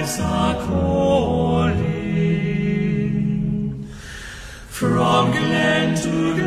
voice a-calling from glen to glen.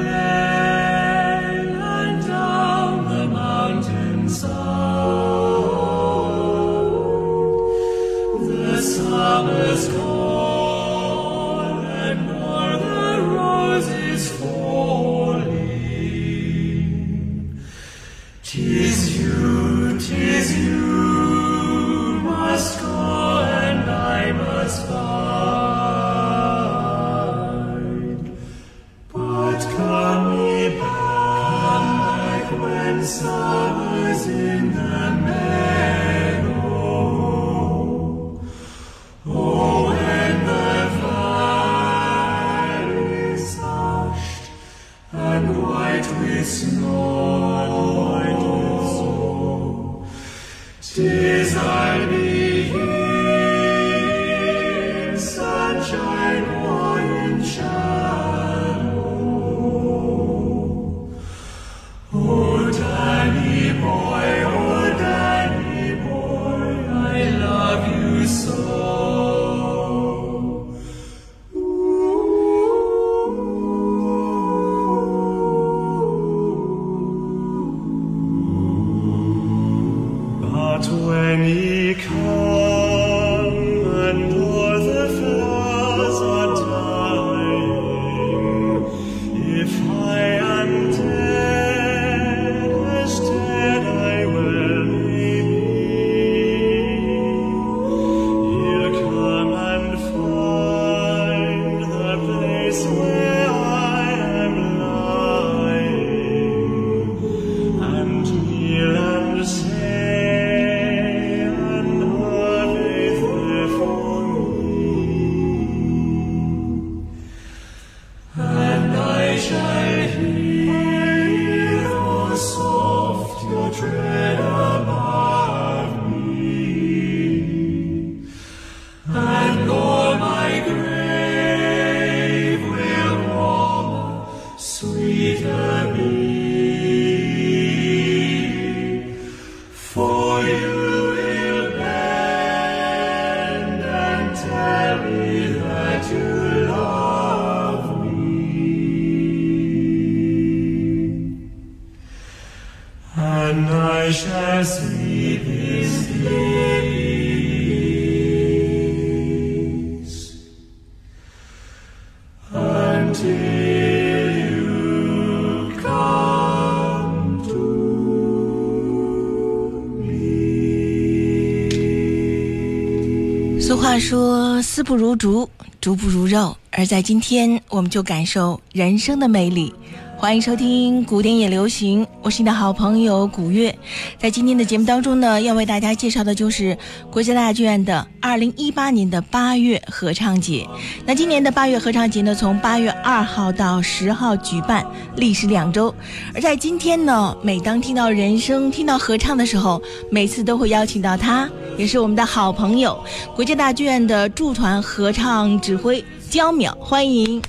不如竹，竹不如肉”，而在今天，我们就感受人生的魅力。欢迎收听古典也流行，我是你的好朋友古月。在今天的节目当中呢，要为大家介绍的就是国家大剧院的2018年的八月合唱节。那今年的八月合唱节呢，从八月二号到十号举办，历时两周。而在今天呢，每当听到人声、听到合唱的时候，每次都会邀请到他，也是我们的好朋友，国家大剧院的驻团合唱指挥焦淼，欢迎。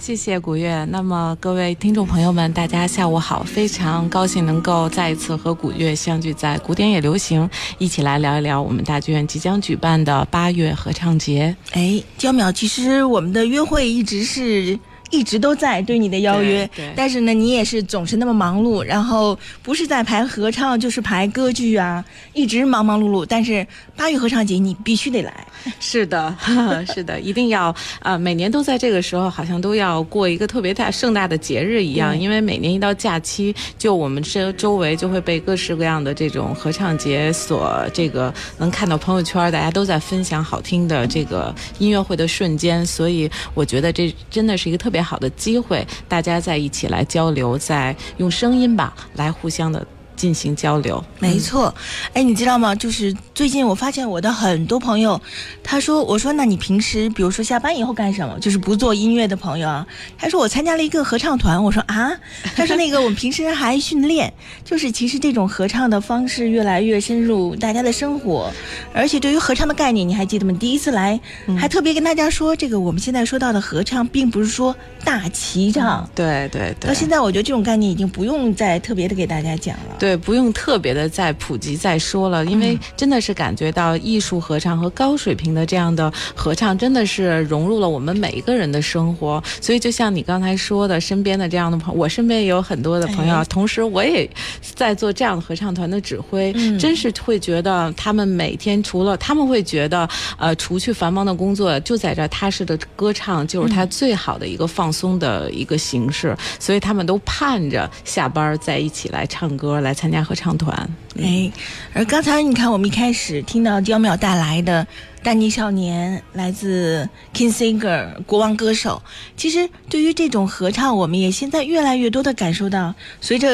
谢谢古月。那么各位听众朋友们，大家下午好！非常高兴能够再一次和古月相聚在古典也流行，一起来聊一聊我们大剧院即将举办的八月合唱节。哎，焦淼，其实我们的约会一直是。一直都在对你的邀约，但是呢，你也是总是那么忙碌，然后不是在排合唱，就是排歌剧啊，一直忙忙碌碌。但是八月合唱节你必须得来，是的，是的，一定要啊、呃！每年都在这个时候，好像都要过一个特别大盛大的节日一样，因为每年一到假期，就我们这周围就会被各式各样的这种合唱节所这个能看到朋友圈，大家都在分享好听的这个音乐会的瞬间，所以我觉得这真的是一个特别。好的机会，大家在一起来交流，在用声音吧来互相的进行交流。没错，哎，你知道吗？就是最近我发现我的很多朋友，他说：“我说那你平时比如说下班以后干什么？就是不做音乐的朋友啊。”他说：“我参加了一个合唱团。”我说：“啊？”他说：“那个我们平时还训练，就是其实这种合唱的方式越来越深入大家的生活，而且对于合唱的概念，你还记得吗？第一次来、嗯、还特别跟大家说，这个我们现在说到的合唱，并不是说大齐唱。对对对。到现在我觉得这种概念已经不用再特别的给大家讲了。对。对，不用特别的再普及再说了，因为真的是感觉到艺术合唱和高水平的这样的合唱，真的是融入了我们每一个人的生活。所以就像你刚才说的，身边的这样的朋，我身边也有很多的朋友，哎。同时我也在做这样的合唱团的指挥，真是会觉得他们每天除了他们会觉得，呃，除去繁忙的工作，就在这踏实的歌唱，就是他最好的一个放松的一个形式，所以他们都盼着下班在一起来唱歌，来参加合唱团。哎，而刚才你看，我们一开始听到焦淼带来的《丹尼少年》，来自 King Singer 国王歌手。其实对于这种合唱，我们也现在越来越多的感受到，随着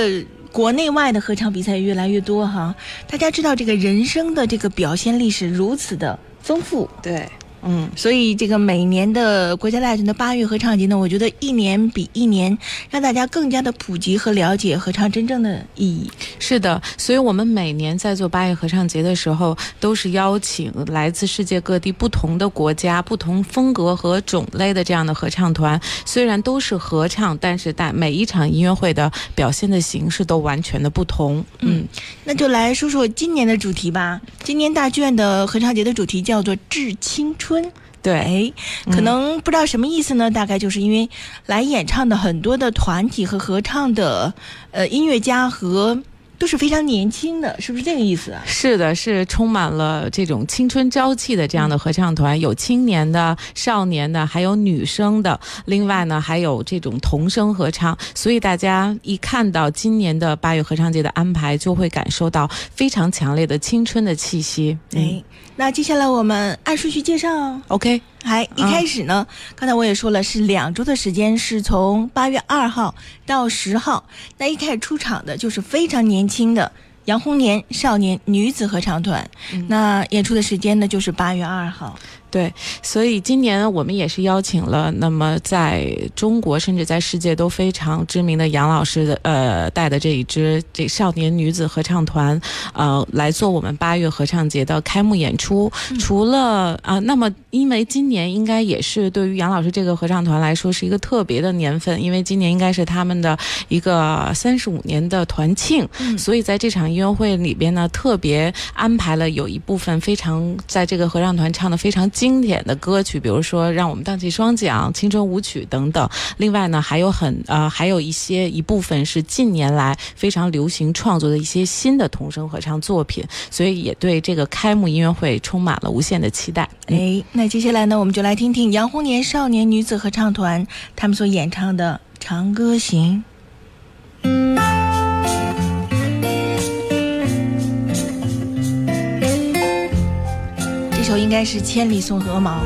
国内外的合唱比赛越来越多哈，大家知道这个人生的这个表现力是如此的丰富。对，嗯。所以这个每年的国家大型的八月合唱节呢，我觉得一年比一年让大家更加的普及和了解合唱真正的意义。是的，所以我们每年在做八月合唱节的时候，都是邀请来自世界各地不同的国家、不同风格和种类的这样的合唱团。虽然都是合唱，但是但每一场音乐会的表现的形式都完全的不同。嗯，那就来说说今年的主题吧。今年大剧院的合唱节的主题叫做“致青春”。对，哎，可能不知道什么意思呢？大概就是因为来演唱的很多的团体和合唱的呃音乐家和都是非常年轻的，是不是这个意思啊？是的，是充满了这种青春朝气的这样的合唱团，有青年的、少年的，还有女生的。另外呢，还有这种童声合唱。所以大家一看到今年的八月合唱节的安排，就会感受到非常强烈的青春的气息。哎，那接下来我们按顺序介绍哦。，OK，还一开始呢，刚才我也说了，是两周的时间，是从八月二号到十号。那一开始出场的就是非常年轻的杨红年少年女子合唱团。那演出的时间呢，就是八月二号。对，所以今年我们也是邀请了，那么在中国甚至在世界都非常知名的杨老师的呃带的这一支这少年女子合唱团，呃来做我们八月合唱节的开幕演出。除了啊、那么因为今年应该也是对于杨老师这个合唱团来说是一个特别的年份，因为今年应该是他们的一个三十五年的团庆，所以在这场音乐会里边呢，特别安排了有一部分非常在这个合唱团唱的非常经典的歌曲，比如说《让我们荡起双桨》《青春舞曲》等等。另外呢，还有很呃，还有一些一部分是近年来非常流行创作的一些新的童声合唱作品，所以也对这个开幕音乐会充满了无限的期待。哎，那接下来呢，我们就来听听杨红年少年女子合唱团他们所演唱的《长歌行》。首应该是《千里送鹅毛》。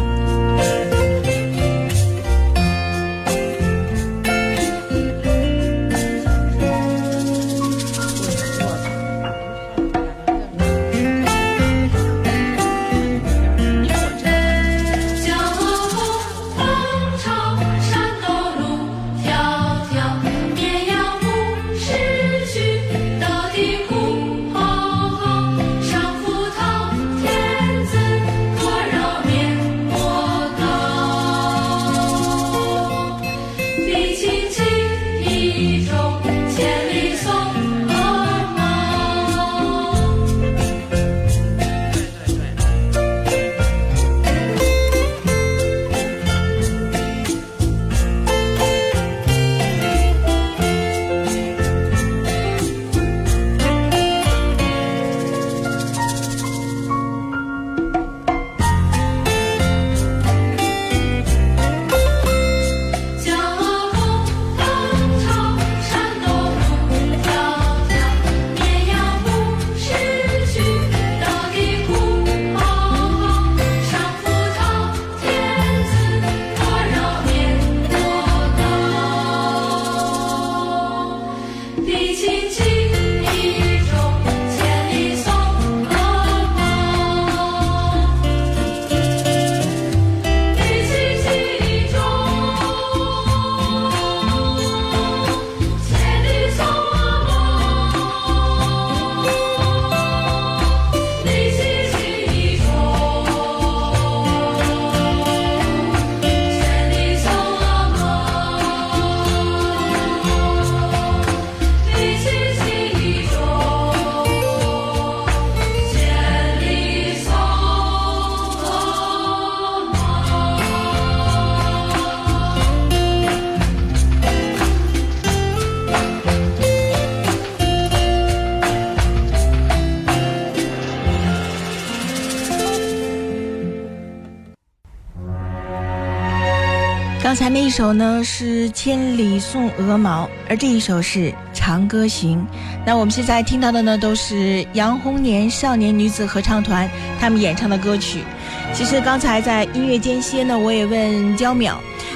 一首呢是《千里送鹅毛》，而这一首是《长歌行》。那我们现在听到的呢都是杨红年少年女子合唱团他们演唱的歌曲。其实刚才在音乐间歇呢，我也问焦淼，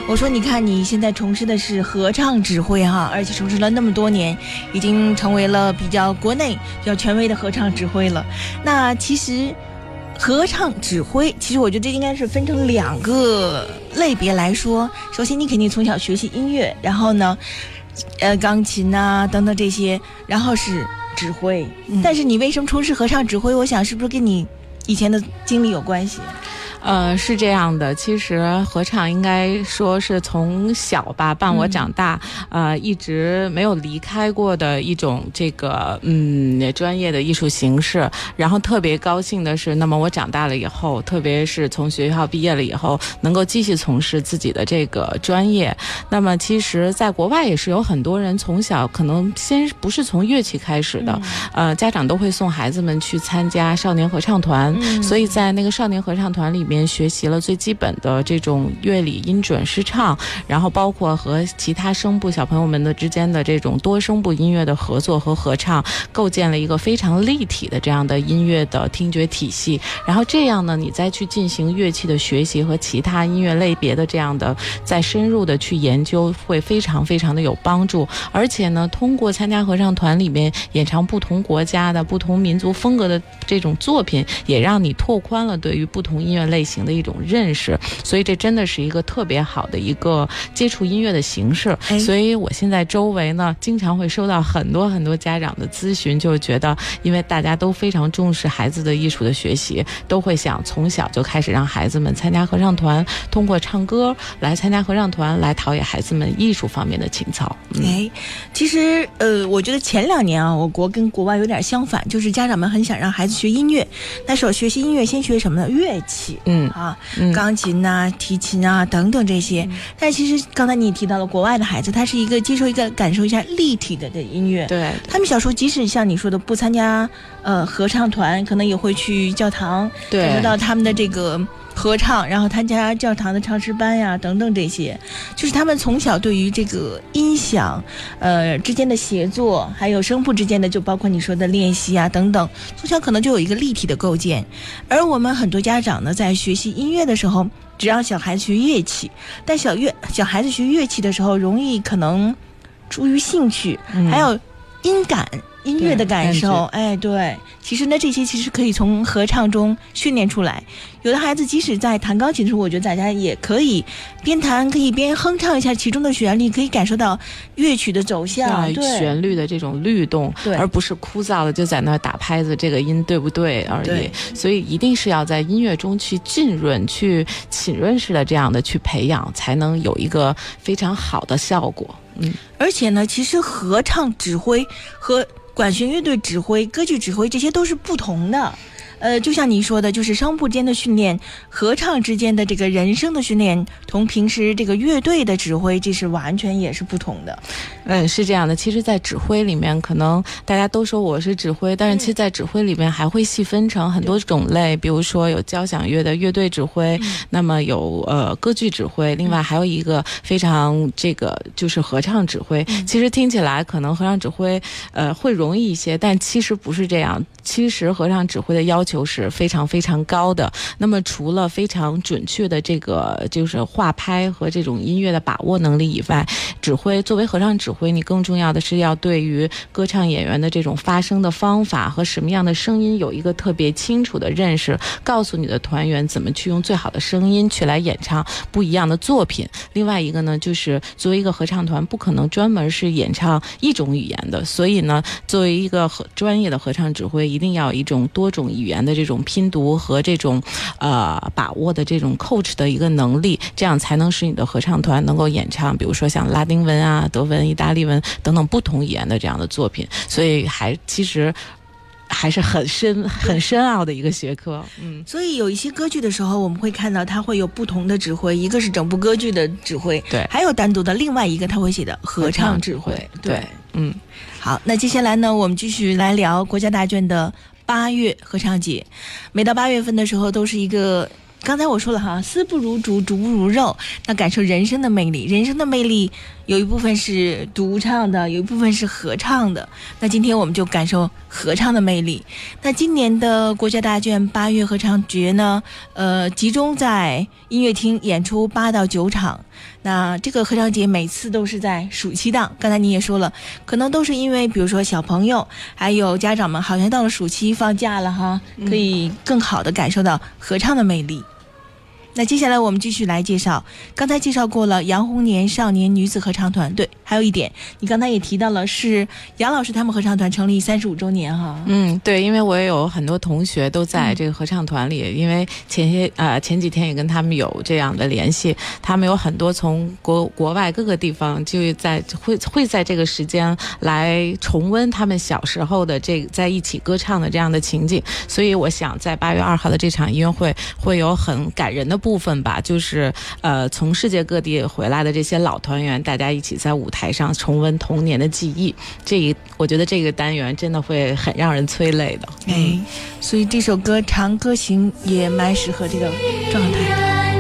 我说：“你看你现在从事的是合唱指挥哈，而且从事了那么多年，已经成为了比较国内比较权威的合唱指挥了。那其实。”合唱指挥，其实我觉得这应该是分成两个类别来说。首先，你肯定从小学习音乐，然后呢，呃，钢琴啊等等这些，然后是指挥。但是你为什么从事合唱指挥？我想是不是跟你以前的经历有关系？呃，是这样的，其实合唱应该说是从小吧伴我长大，呃，一直没有离开过的一种这个嗯专业的艺术形式。然后特别高兴的是，那么我长大了以后，特别是从学校毕业了以后，能够继续从事自己的这个专业。那么其实，在国外也是有很多人从小可能先不是从乐器开始的，呃，家长都会送孩子们去参加少年合唱团，所以在那个少年合唱团里面。面学习了最基本的这种乐理、音准、诗唱，然后包括和其他声部小朋友们的之间的这种多声部音乐的合作和合唱，构建了一个非常立体的这样的音乐的听觉体系。然后这样呢，你再去进行乐器的学习和其他音乐类别的这样的再深入的去研究，会非常非常的有帮助。而且呢，通过参加合唱团里面演唱不同国家的不同民族风格的这种作品，也让你拓宽了对于不同音乐类。类型的一种认识，所以这真的是一个特别好的一个接触音乐的形式。所以我现在周围呢，经常会收到很多很多家长的咨询，就是觉得，因为大家都非常重视孩子的艺术的学习，都会想从小就开始让孩子们参加合唱团，通过唱歌来参加合唱团，来陶冶孩子们艺术方面的情操。哎，其实呃，我觉得前两年啊，我国跟国外有点相反，就是家长们很想让孩子学音乐，但是我学习音乐先学什么呢？乐器。嗯啊，钢琴呐、提琴啊等等这些，但其实刚才你也提到了，国外的孩子他是一个接受一个感受一下立体的的音乐，对。他们小时候即使像你说的不参加呃合唱团，可能也会去教堂对。感受到他们的这个。合唱，然后参加教堂的唱诗班呀，等等这些，就是他们从小对于这个音响，呃之间的协作，还有声部之间的，就包括你说的练习啊等等，从小可能就有一个立体的构建。而我们很多家长呢，在学习音乐的时候，只让小孩子学乐器，但小乐小孩子学乐器的时候，容易可能出于兴趣，还有音感。音乐的感受，哎，对，其实呢，这些其实可以从合唱中训练出来。有的孩子即使在弹钢琴的时候，我觉得大家也可以边弹可以边哼唱一下其中的旋律，可以感受到乐曲的走向，对，旋律的这种律动，而不是枯燥的就在那儿打拍子，这个音对不对而已。所以一定是要在音乐中去浸润、去浸润式的这样的去培养，才能有一个非常好的效果。嗯，而且呢，其实合唱指挥和管弦乐队指挥、歌剧指挥，这些都是不同的。呃，就像你说的，就是声部间的训练，合唱之间的这个人声的训练，同平时这个乐队的指挥，这是完全也是不同的。嗯，是这样的。其实，在指挥里面，可能大家都说我是指挥，但是其实，在指挥里面还会细分成很多种类，比如说有交响乐的乐队指挥，那么有呃歌剧指挥，另外还有一个非常这个就是合唱指挥。其实听起来可能合唱指挥呃会容易一些，但其实不是这样。其实合唱指挥的要求是非常非常高的。那么除了非常准确的这个就是画拍和这种音乐的把握能力以外，指挥作为合唱指挥，你更重要的是要对于歌唱演员的这种发声的方法和什么样的声音有一个特别清楚的认识，告诉你的团员怎么去用最好的声音去来演唱不一样的作品。另外一个呢，就是作为一个合唱团，不可能专门是演唱一种语言的，所以呢，作为一个合专业的合唱指挥。一定要有一种多种语言的这种拼读和这种，呃，把握的这种 coach 的一个能力，这样才能使你的合唱团能够演唱，比如说像拉丁文啊、德文、意大利文等等不同语言的这样的作品。所以还其实还是很深、很深奥的一个学科。嗯，所以有一些歌剧的时候，我们会看到它会有不同的指挥，一个是整部歌剧的指挥，对，还有单独的另外一个他会写的合唱指挥，对，嗯。好，那接下来呢，我们继续来聊国家大剧院的八月合唱节。每到八月份的时候，都是一个刚才我说了哈，丝不如竹，竹不如肉。那感受人生的魅力，人生的魅力有一部分是独唱的，有一部分是合唱的。那今天我们就感受合唱的魅力。那今年的国家大剧院八月合唱节呢，呃，集中在音乐厅演出八到九场。那这个合唱节每次都是在暑期档，刚才你也说了，可能都是因为比如说小朋友还有家长们，好像到了暑期放假了哈，可以更好的感受到合唱的魅力。那接下来我们继续来介绍，刚才介绍过了杨红年少年女子合唱团，对，还有一点，你刚才也提到了是杨老师他们合唱团成立三十五周年哈，嗯，对，因为我也有很多同学都在这个合唱团里，因为前些呃前几天也跟他们有这样的联系，他们有很多从国国外各个地方就在会会在这个时间来重温他们小时候的这在一起歌唱的这样的情景，所以我想在八月二号的这场音乐会会有很感人的部分吧，就是呃从世界各地回来的这些老团员，大家一起在舞台上重温童年的记忆，这一我觉得这个单元真的会很让人催泪的。哎，所以这首歌《长歌行》也蛮适合这个状态的。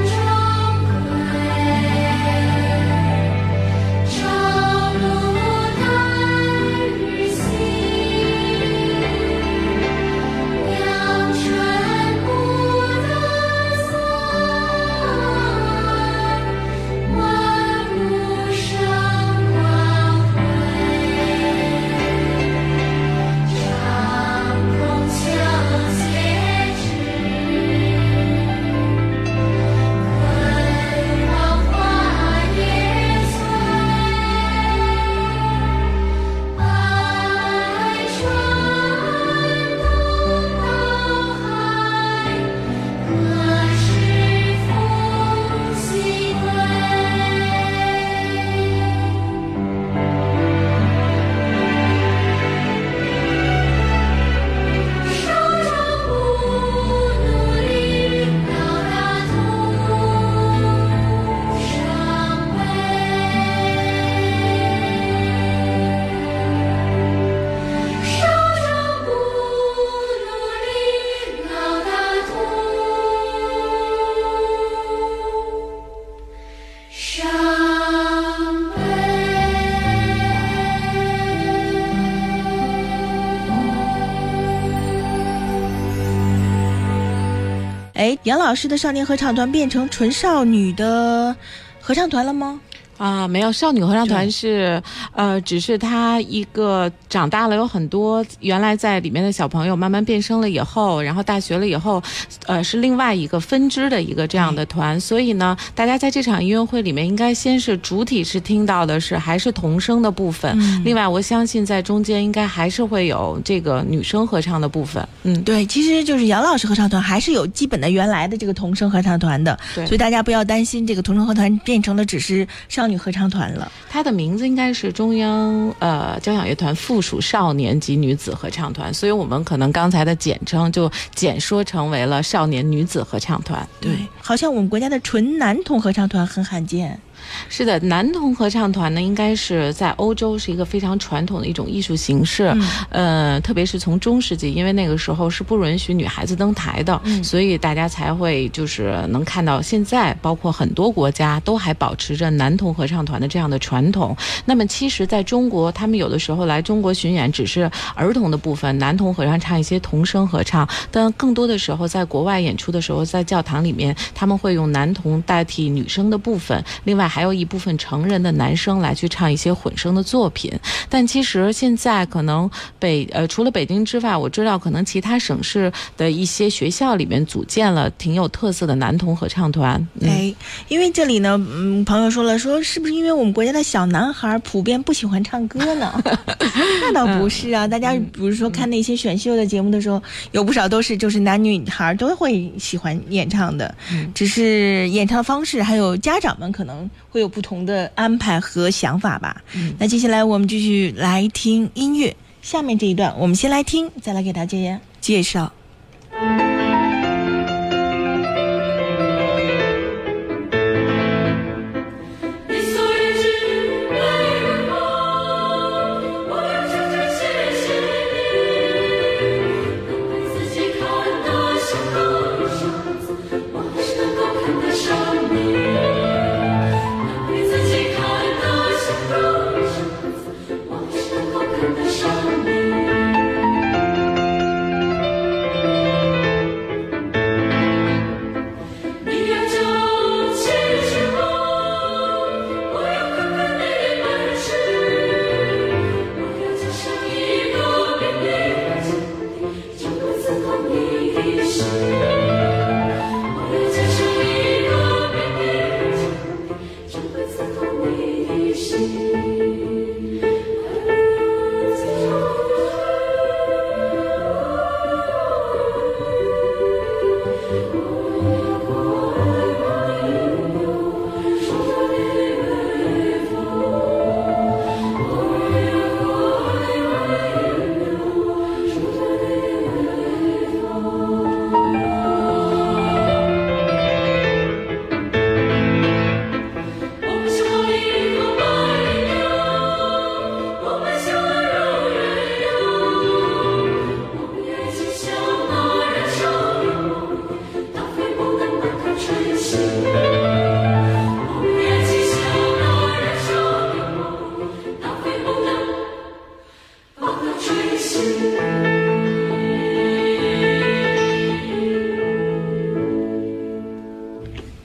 杨老师的少年合唱团变成纯少女的合唱团了吗？啊，没有，少女合唱团是，呃，只是他一个长大了，有很多原来在里面的小朋友慢慢变声了以后，然后大学了以后，呃，是另外一个分支的一个这样的团，所以呢，大家在这场音乐会里面，应该先是主体是听到的是还是童声的部分，另外我相信在中间应该还是会有这个女生合唱的部分，嗯，对，其实就是杨老师合唱团还是有基本的原来的这个童声合唱团的，对。所以大家不要担心这个童声合唱团变成了只是少女合唱团了。它的名字应该是中中央呃交响乐团附属少年及女子合唱团，所以我们可能刚才的简称就简说成为了少年女子合唱团。对，好像我们国家的纯男童合唱团很罕见。是的，男童合唱团呢，应该是在欧洲是一个非常传统的一种艺术形式。呃，特别是从中世纪，因为那个时候是不允许女孩子登台的，所以大家才会就是能看到现在，包括很多国家都还保持着男童合唱团的这样的传统。那么，其实在中国，他们有的时候来中国巡演，只是儿童的部分，男童合唱唱一些童声合唱，但更多的时候在国外演出的时候，在教堂里面，他们会用男童代替女生的部分，另外还有一部分成人的男生来去唱一些混声的作品。但其实现在可能北呃除了北京之外，我知道可能其他省市的一些学校里面组建了挺有特色的男童合唱团。嗯哎，因为这里呢，嗯，朋友说了，说是不是因为我们国家的小男孩普遍不喜欢唱歌呢？那倒不是啊，大家比如说看那些选秀的节目的时候，有不少都是就是男女孩都会喜欢演唱的，只是演唱方式还有家长们可能会有不同的安排和想法吧。那接下来我们继续来听音乐，下面这一段我们先来听，再来给大家介绍。是。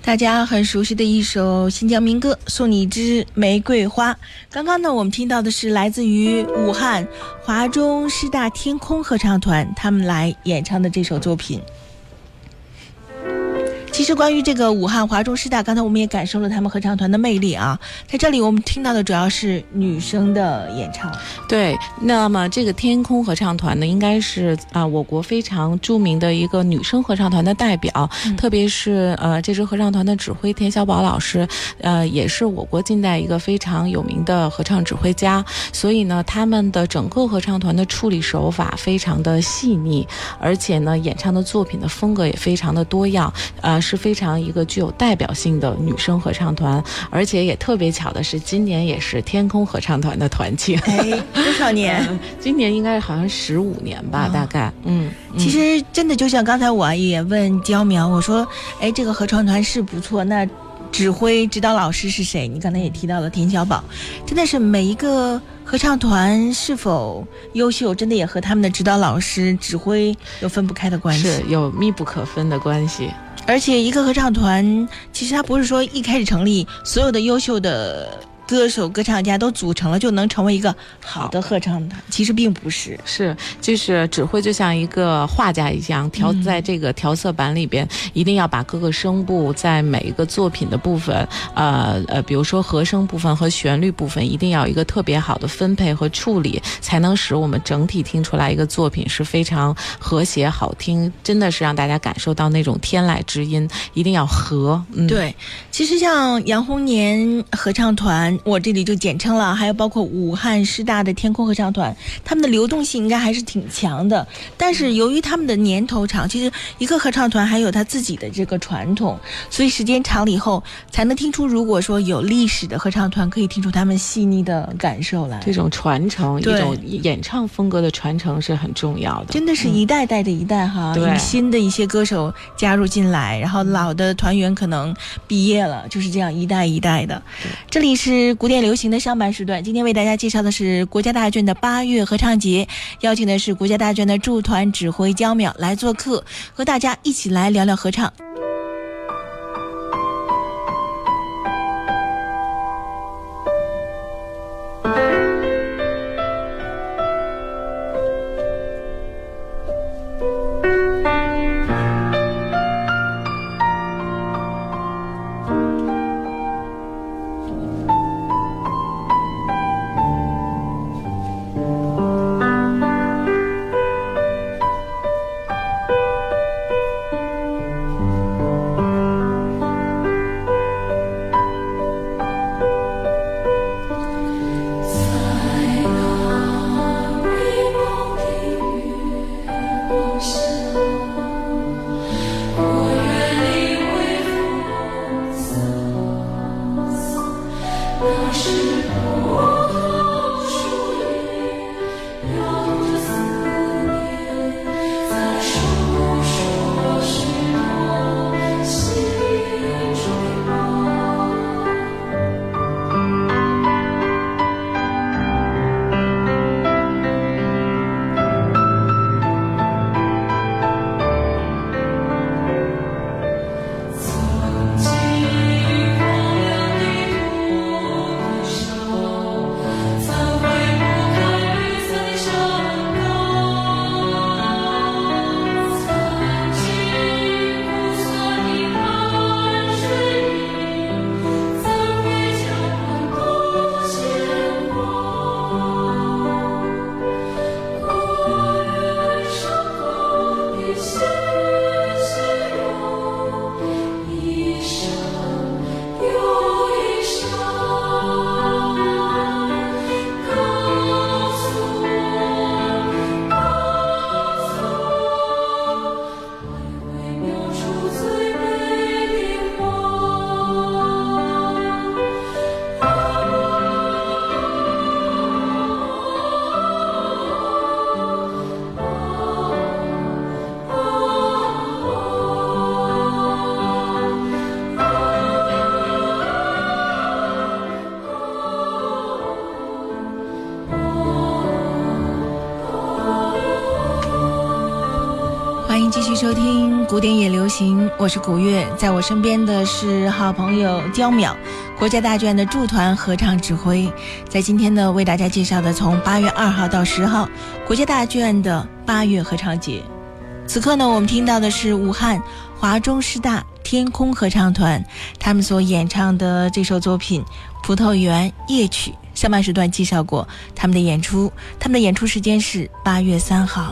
大家很熟悉的一首新疆民歌《送你一支玫瑰花》。刚刚呢，我们听到的是来自于武汉华中师大天空合唱团他们来演唱的这首作品。其实关于这个武汉华中师大，刚才我们也感受了他们合唱团的魅力啊。在这里，我们听到的主要是女生的演唱。对，那么这个天空合唱团呢，应该是啊、我国非常著名的一个女生合唱团的代表，特别是呃这支合唱团的指挥田小宝老师，呃也是我国近代一个非常有名的合唱指挥家，所以呢，他们的整个合唱团的处理手法非常的细腻，而且呢，演唱的作品的风格也非常的多样，呃是非常一个具有代表性的女生合唱团，而且也特别巧的是，今年也是天空合唱团的团庆。哎，多少年？今年应该好像十五年吧，啊大概，嗯，嗯其实真的就像刚才我也问焦苗，我说，哎，这个合唱团是不错，那指挥指导老师是谁？你刚才也提到了田小宝，真的是每一个合唱团是否优秀，真的也和他们的指导老师、指挥有分不开的关系。是有密不可分的关系。而且一个合唱团，其实它不是说一开始成立，所有的优秀的歌手、歌唱家都组成了就能成为一个好的合唱团，其实并不是。是，就是指挥就像一个画家一样，调嗯在这个调色板里边，一定要把各个声部在每一个作品的部分，呃呃，比如说和声部分和旋律部分，一定要有一个特别好的分配和处理，才能使我们整体听出来一个作品是非常和谐好听，真的是让大家感受到那种天籁之音，一定要和，嗯，对，其实像杨红年合唱团，我这里就简称了，还有包括武汉师大的天空合唱团，他们的流动性应该还是挺强的。但是由于他们的年头长，其实一个合唱团还有他自己的这个传统，所以时间长了以后，才能听出，如果说有历史的合唱团，可以听出他们细腻的感受来。这种传承，一种演唱风格的传承是很重要的。真的是一代代的一代哈，对有新的一些歌手加入进来，然后老的团员可能毕业了，就是这样一代一代的。这里是是古典流行的上班时段，今天为大家介绍的是国家大剧院的八月合唱节，邀请的是国家大剧院的驻团指挥焦淼来做客，和大家一起来聊聊合唱。《收听古典也流行，我是古月，在我身边的是好朋友焦淼，国家大剧院的驻团合唱指挥。在今天呢，为大家介绍的从八月二号到十号，国家大剧院的八月合唱节。此刻呢，我们听到的是武汉华中师大天空合唱团他们所演唱的这首作品《葡萄园夜曲》。上半时段介绍过他们的演出，他们的演出时间是八月三号。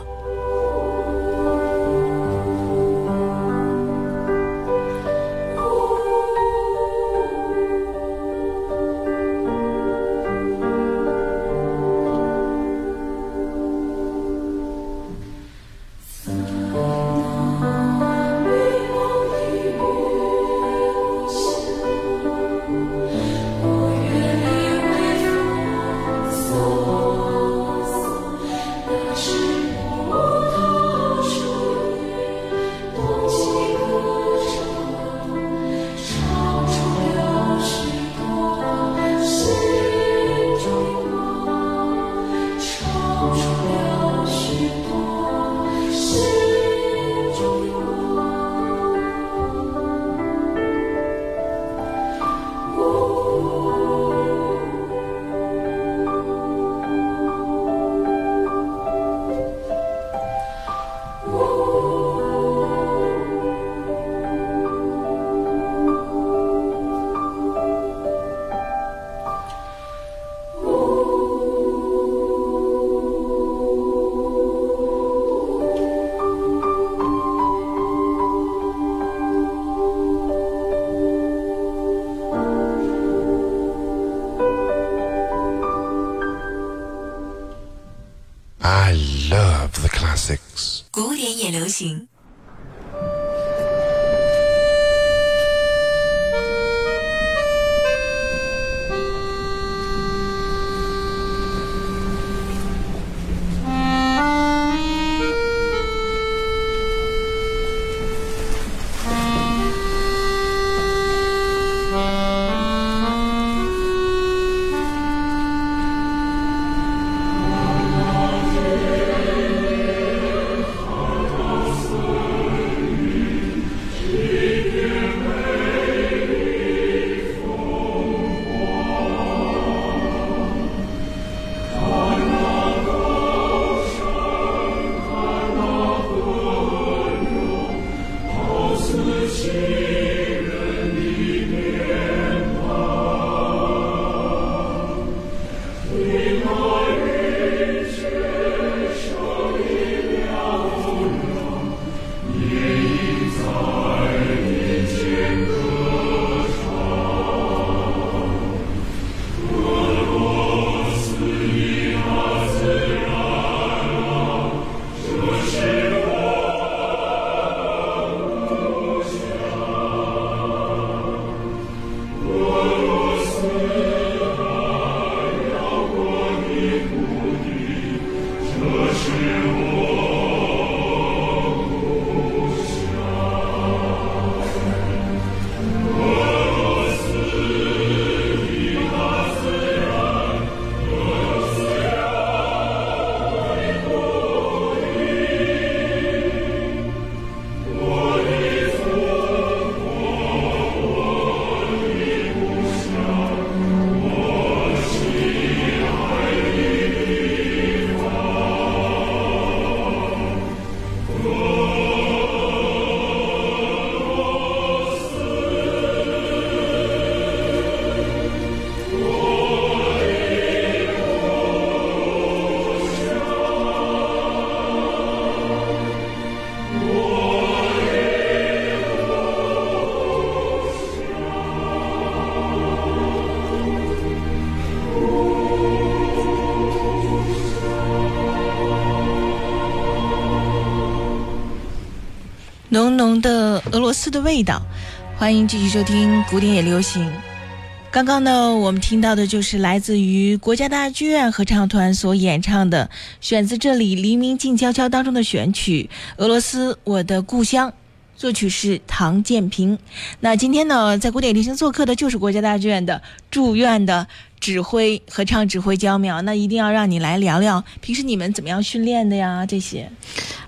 see. 的味道。欢迎继续收听古典也流行。刚刚呢，我们听到的就是来自于国家大剧院合唱团所演唱的，选自这里《黎明静悄悄》当中的选曲《俄罗斯我的故乡》，作曲是唐建平。那今天呢，在古典流行做客的就是国家大剧院的驻院的指挥合唱指挥焦淼，那一定要让你来聊聊平时你们怎么样训练的呀？这些。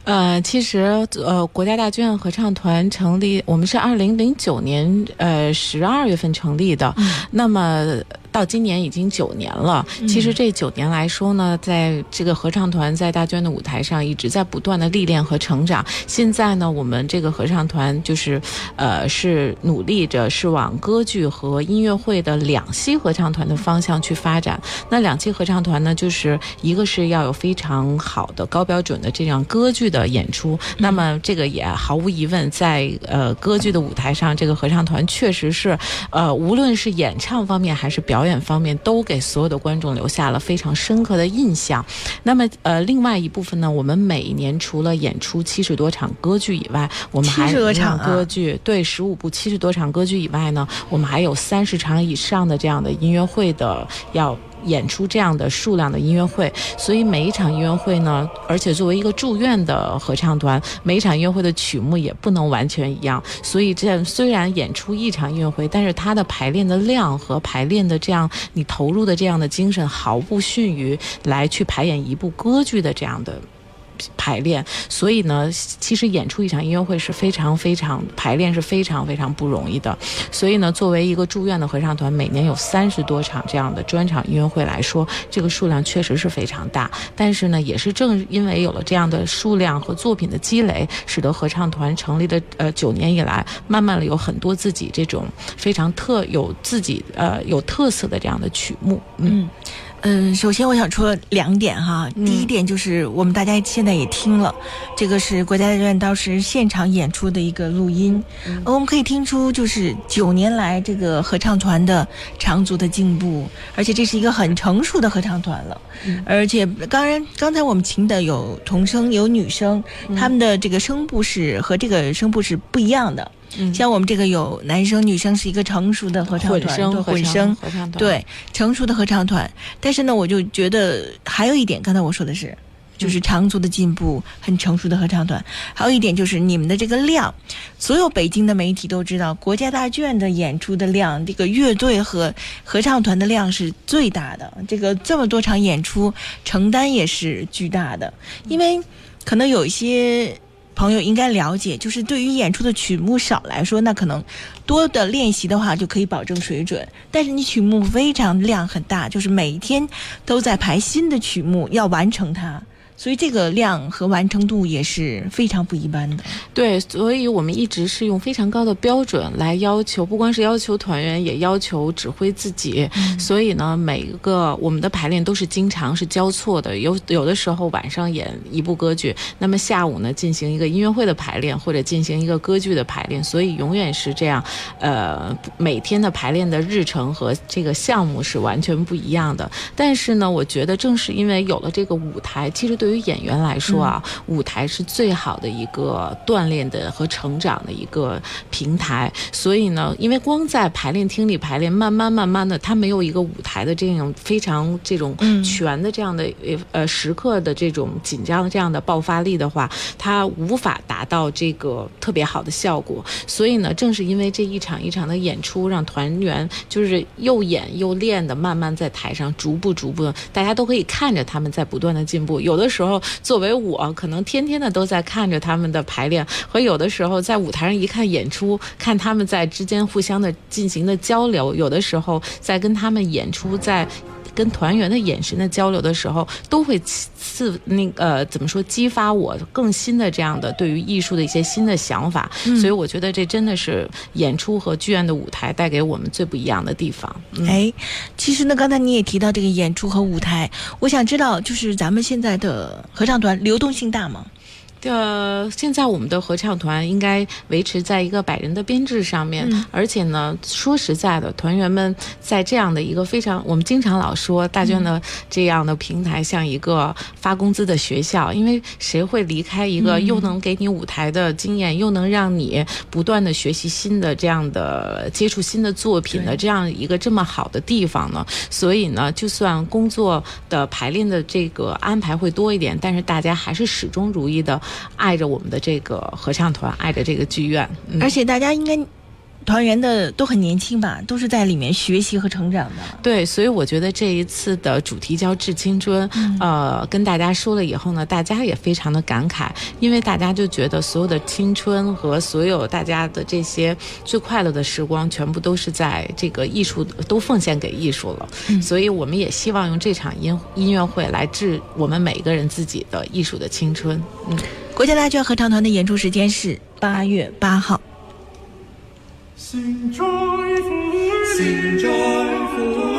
呃，其实呃，国家大剧院合唱团成立，我们是二零零九年呃十二月份成立的，那么。到今年已经九年了。其实这九年来说呢，在这个合唱团在大娟的舞台上一直在不断的历练和成长。现在呢，我们这个合唱团就是，呃，是努力着是往歌剧和音乐会的两栖合唱团的方向去发展。那两栖合唱团呢，就是一个是要有非常好的高标准的这样歌剧的演出。那么这个也毫无疑问，在呃歌剧的舞台上，这个合唱团确实是，呃，无论是演唱方面还是表演方面，都给所有的观众留下了非常深刻的印象。那么呃，另外一部分呢，我们每一年除了演出七十多场歌剧以外，我们还70多场啊歌剧对十五部七十多场歌剧以外呢，我们还有三十场以上的这样的音乐会的要。演出这样的数量的音乐会，所以每一场音乐会呢，而且作为一个住院的合唱团，每一场音乐会的曲目也不能完全一样。所以这样虽然演出一场音乐会，但是它的排练的量和排练的这样你投入的这样的精神，毫不逊于来去排演一部歌剧的这样的。排练，所以呢，其实演出一场音乐会是非常非常排练是非常非常不容易的。所以呢，作为一个住院的合唱团，每年有三十多场这样的专场音乐会来说，这个数量确实是非常大。但是呢，也是正因为有了这样的数量和作品的积累，使得合唱团成立的呃九年以来，慢慢的有很多自己这种非常特有自己呃有特色的这样的曲目。嗯嗯，首先我想说两点哈。嗯第一点就是我们大家现在也听了，这个是国家大剧院当时现场演出的一个录音，我们可以听出就是九年来这个合唱团的长足的进步，而且这是一个很成熟的合唱团了。嗯而且当然刚才我们请的有童声有女声，嗯他们的这个声部是和这个声部是不一样的。嗯像我们这个有男生女生是一个成熟的合唱团，混声合唱团对成熟的合唱团。但是呢，我就觉得还有一点，刚才我说的是。就是长足的进步，很成熟的合唱团。还有一点就是你们的这个量，所有北京的媒体都知道，国家大剧院的演出的量，这个乐队和合唱团的量是最大的。这个这么多场演出，承担也是巨大的。因为可能有一些朋友应该了解，就是对于演出的曲目少来说，那可能多的练习的话就可以保证水准。但是你曲目非常量很大，就是每一天都在排新的曲目，要完成它。所以这个量和完成度也是非常不一般的。对，所以我们一直是用非常高的标准来要求，不光是要求团员，也要求指挥自己。所以呢，每一个我们的排练都是经常是交错的，有有的时候晚上演一部歌剧，那么下午呢进行一个音乐会的排练，或者进行一个歌剧的排练，所以永远是这样。呃，每天的排练的日程和这个项目是完全不一样的。但是呢，我觉得正是因为有了这个舞台，其实对于演员来说啊，舞台是最好的一个锻炼的和成长的一个平台。所以呢，因为光在排练厅里排练，慢慢慢慢的，他没有一个舞台的这种非常这种嗯全的这样的呃呃时刻的这种紧张这样的爆发力的话，他无法达到这个特别好的效果。所以呢，正是因为这一场一场的演出，让团员就是又演又练的，慢慢在台上逐步逐步，大家都可以看着他们在不断的进步。有的时时候，作为我，可能天天的都在看着他们的排练，和有的时候在舞台上一看演出，看他们在之间互相的进行的交流，有的时候在跟他们演出在。跟团员的眼神的交流的时候，都会刺那个、呃、怎么说，激发我更新的这样的对于艺术的一些新的想法。所以我觉得这真的是演出和剧院的舞台带给我们最不一样的地方。嗯哎，其实呢，刚才你也提到这个演出和舞台，我想知道，就是咱们现在的合唱团流动性大吗？呃，现在我们的合唱团应该维持在一个百人的编制上面，嗯。而且呢，说实在的，团员们在这样的一个非常，我们经常老说大卷的这样的平台像一个发工资的学校，因为谁会离开一个又能给你舞台的经验，又能让你不断的学习新的这样的接触新的作品的这样一个这么好的地方呢？所以呢，就算工作的排练的这个安排会多一点，但是大家还是始终如一的爱着我们的这个合唱团，爱着这个剧院。而且大家应该团员的都很年轻吧，都是在里面学习和成长的。对，所以我觉得这一次的主题叫“致青春”，呃，跟大家说了以后呢，大家也非常的感慨，因为大家就觉得所有的青春和所有大家的这些最快乐的时光，全部都是在这个艺术都奉献给艺术了。所以我们也希望用这场音音乐会来致我们每个人自己的艺术的青春。嗯。国家大剧院合唱团的演出时间是八月八号。心中一副心。